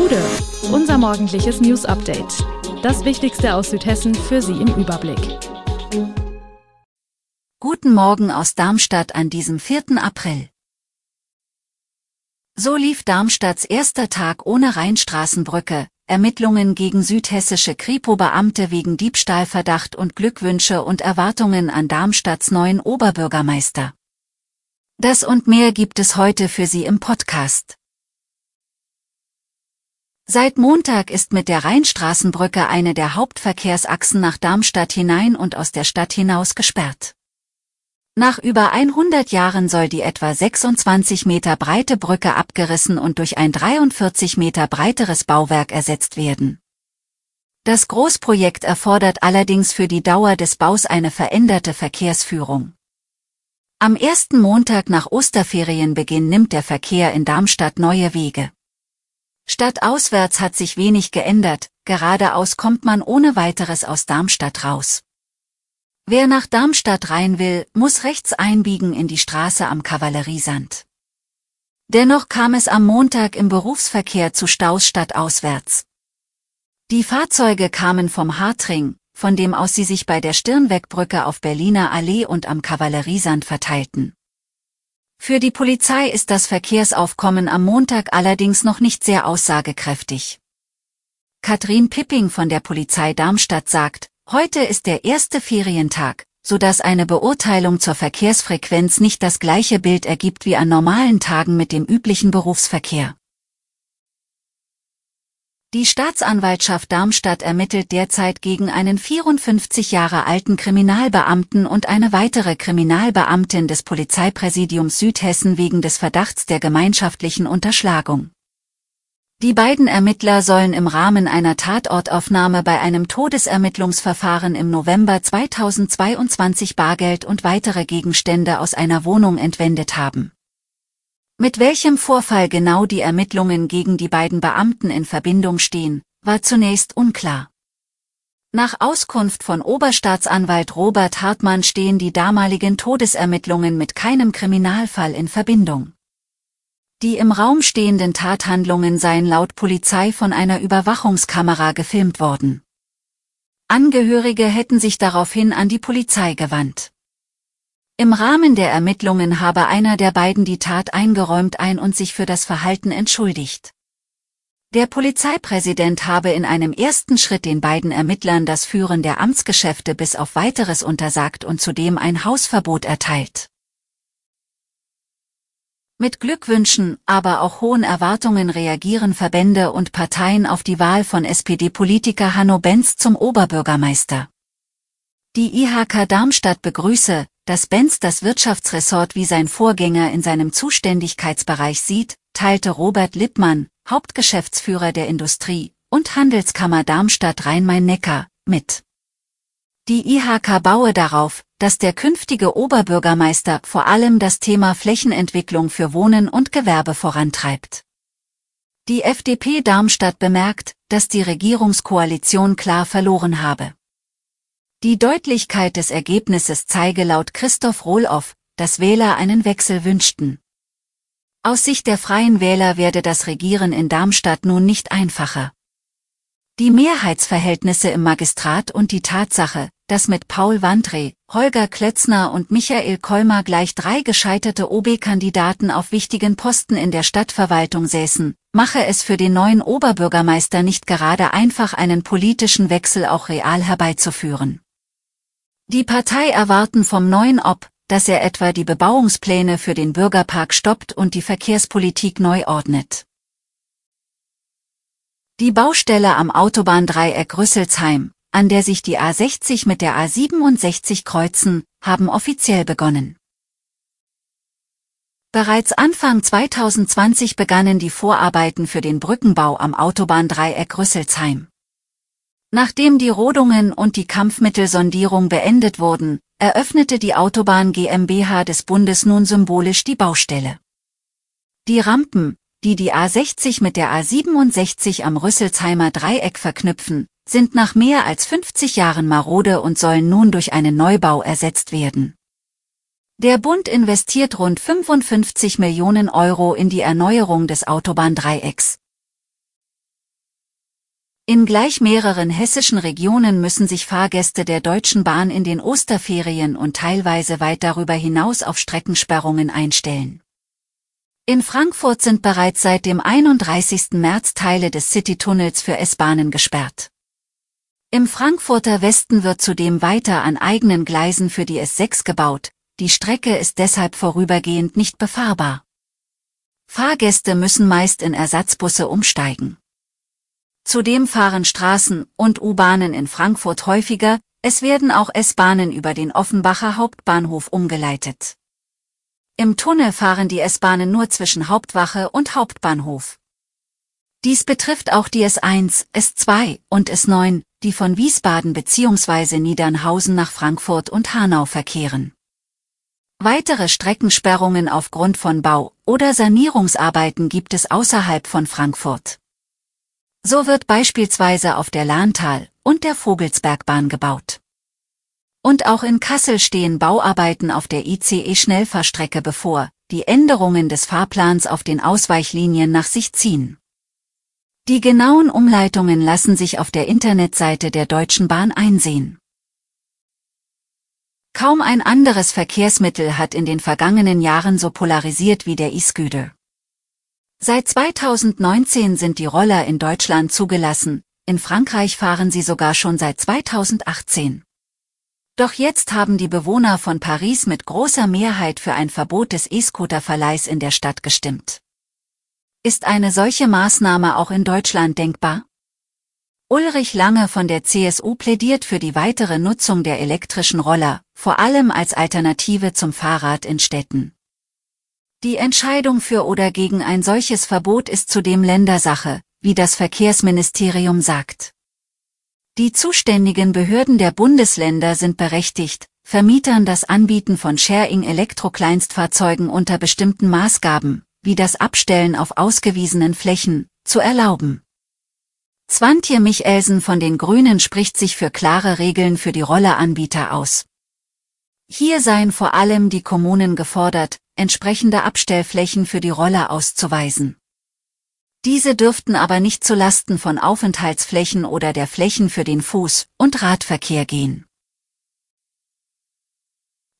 Gude, unser morgendliches News Update. Das Wichtigste aus Südhessen für Sie im Überblick. Guten Morgen aus Darmstadt an diesem 4. April. So lief Darmstadts erster Tag ohne Rheinstraßenbrücke, Ermittlungen gegen südhessische Kripo-Beamte wegen Diebstahlverdacht und Glückwünsche und Erwartungen an Darmstadts neuen Oberbürgermeister. Das und mehr gibt es heute für Sie im Podcast. Seit Montag ist mit der Rheinstraßenbrücke eine der Hauptverkehrsachsen nach Darmstadt hinein und aus der Stadt hinaus gesperrt. Nach über 100 Jahren soll die etwa 26 Meter breite Brücke abgerissen und durch ein 43 Meter breiteres Bauwerk ersetzt werden. Das Großprojekt erfordert allerdings für die Dauer des Baus eine veränderte Verkehrsführung. Am ersten Montag nach Osterferienbeginn nimmt der Verkehr in Darmstadt neue Wege. Statt auswärts hat sich wenig geändert, geradeaus kommt man ohne weiteres aus Darmstadt raus. Wer nach Darmstadt rein will, muss rechts einbiegen in die Straße am Kavalleriesand. Dennoch kam es am Montag im Berufsverkehr zu Staus stadtauswärts. Die Fahrzeuge kamen vom Hartring, von dem aus sie sich bei der Stirnwegbrücke auf Berliner Allee und am Kavalleriesand verteilten. Für die Polizei ist das Verkehrsaufkommen am Montag allerdings noch nicht sehr aussagekräftig. Katrin Pipping von der Polizei Darmstadt sagt, heute ist der erste Ferientag, so dass eine Beurteilung zur Verkehrsfrequenz nicht das gleiche Bild ergibt wie an normalen Tagen mit dem üblichen Berufsverkehr. Die Staatsanwaltschaft Darmstadt ermittelt derzeit gegen einen 54 Jahre alten Kriminalbeamten und eine weitere Kriminalbeamtin des Polizeipräsidiums Südhessen wegen des Verdachts der gemeinschaftlichen Unterschlagung. Die beiden Ermittler sollen im Rahmen einer Tatortaufnahme bei einem Todesermittlungsverfahren im November 2022 Bargeld und weitere Gegenstände aus einer Wohnung entwendet haben. Mit welchem Vorfall genau die Ermittlungen gegen die beiden Beamten in Verbindung stehen, war zunächst unklar. Nach Auskunft von Oberstaatsanwalt Robert Hartmann stehen die damaligen Todesermittlungen mit keinem Kriminalfall in Verbindung. Die im Raum stehenden Tathandlungen seien laut Polizei von einer Überwachungskamera gefilmt worden. Angehörige hätten sich daraufhin an die Polizei gewandt. Im Rahmen der Ermittlungen habe einer der beiden die Tat eingeräumt ein und sich für das Verhalten entschuldigt. Der Polizeipräsident habe in einem ersten Schritt den beiden Ermittlern das Führen der Amtsgeschäfte bis auf weiteres untersagt und zudem ein Hausverbot erteilt. Mit Glückwünschen, aber auch hohen Erwartungen reagieren Verbände und Parteien auf die Wahl von SPD-Politiker Hanno Benz zum Oberbürgermeister. Die IHK Darmstadt begrüße, dass Benz das Wirtschaftsressort wie sein Vorgänger in seinem Zuständigkeitsbereich sieht, teilte Robert Lippmann, Hauptgeschäftsführer der Industrie- und Handelskammer Darmstadt Rhein-Main-Neckar, mit. Die IHK baue darauf, dass der künftige Oberbürgermeister vor allem das Thema Flächenentwicklung für Wohnen und Gewerbe vorantreibt. Die FDP Darmstadt bemerkt, dass die Regierungskoalition klar verloren habe. Die Deutlichkeit des Ergebnisses zeige laut Christoph Rohloff, dass Wähler einen Wechsel wünschten. Aus Sicht der Freien Wähler werde das Regieren in Darmstadt nun nicht einfacher. Die Mehrheitsverhältnisse im Magistrat und die Tatsache, dass mit Paul Wandre, Holger Klötzner und Michael Kolmar gleich drei gescheiterte OB-Kandidaten auf wichtigen Posten in der Stadtverwaltung säßen, mache es für den neuen Oberbürgermeister nicht gerade einfach einen politischen Wechsel auch real herbeizuführen. Die Partei erwarten vom neuen Ob, dass er etwa die Bebauungspläne für den Bürgerpark stoppt und die Verkehrspolitik neu ordnet. Die Baustelle am Autobahndreieck Rüsselsheim, an der sich die A60 mit der A67 kreuzen, haben offiziell begonnen. Bereits Anfang 2020 begannen die Vorarbeiten für den Brückenbau am Autobahndreieck Rüsselsheim. Nachdem die Rodungen und die Kampfmittelsondierung beendet wurden, eröffnete die Autobahn GmbH des Bundes nun symbolisch die Baustelle. Die Rampen, die die A60 mit der A67 am Rüsselsheimer Dreieck verknüpfen, sind nach mehr als 50 Jahren marode und sollen nun durch einen Neubau ersetzt werden. Der Bund investiert rund 55 Millionen Euro in die Erneuerung des Autobahndreiecks. In gleich mehreren hessischen Regionen müssen sich Fahrgäste der Deutschen Bahn in den Osterferien und teilweise weit darüber hinaus auf Streckensperrungen einstellen. In Frankfurt sind bereits seit dem 31. März Teile des Citytunnels für S-Bahnen gesperrt. Im Frankfurter Westen wird zudem weiter an eigenen Gleisen für die S6 gebaut, die Strecke ist deshalb vorübergehend nicht befahrbar. Fahrgäste müssen meist in Ersatzbusse umsteigen. Zudem fahren Straßen und U-Bahnen in Frankfurt häufiger, es werden auch S-Bahnen über den Offenbacher Hauptbahnhof umgeleitet. Im Tunnel fahren die S-Bahnen nur zwischen Hauptwache und Hauptbahnhof. Dies betrifft auch die S1, S2 und S9, die von Wiesbaden bzw. Niedernhausen nach Frankfurt und Hanau verkehren. Weitere Streckensperrungen aufgrund von Bau- oder Sanierungsarbeiten gibt es außerhalb von Frankfurt. So wird beispielsweise auf der Lahntal- und der Vogelsbergbahn gebaut. Und auch in Kassel stehen Bauarbeiten auf der ICE-Schnellfahrstrecke bevor, die Änderungen des Fahrplans auf den Ausweichlinien nach sich ziehen. Die genauen Umleitungen lassen sich auf der Internetseite der Deutschen Bahn einsehen. Kaum ein anderes Verkehrsmittel hat in den vergangenen Jahren so polarisiert wie der E-Scooter. Seit 2019 sind die Roller in Deutschland zugelassen, in Frankreich fahren sie sogar schon seit 2018. Doch jetzt haben die Bewohner von Paris mit großer Mehrheit für ein Verbot des E-Scooter-Verleihs in der Stadt gestimmt. Ist eine solche Maßnahme auch in Deutschland denkbar? Ulrich Lange von der CSU plädiert für die weitere Nutzung der elektrischen Roller, vor allem als Alternative zum Fahrrad in Städten. Die Entscheidung für oder gegen ein solches Verbot ist zudem Ländersache, wie das Verkehrsministerium sagt. Die zuständigen Behörden der Bundesländer sind berechtigt, Vermietern das Anbieten von Sharing-Elektro-Kleinstfahrzeugen unter bestimmten Maßgaben, wie das Abstellen auf ausgewiesenen Flächen, zu erlauben. Zwantje Michelsen von den Grünen spricht sich für klare Regeln für die Rolleranbieter aus. Hier seien vor allem die Kommunen gefordert, entsprechende Abstellflächen für die Roller auszuweisen. Diese dürften aber nicht zu Lasten von Aufenthaltsflächen oder der Flächen für den Fuß- und Radverkehr gehen.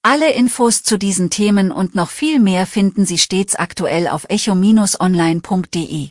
Alle Infos zu diesen Themen und noch viel mehr finden Sie stets aktuell auf echo-online.de.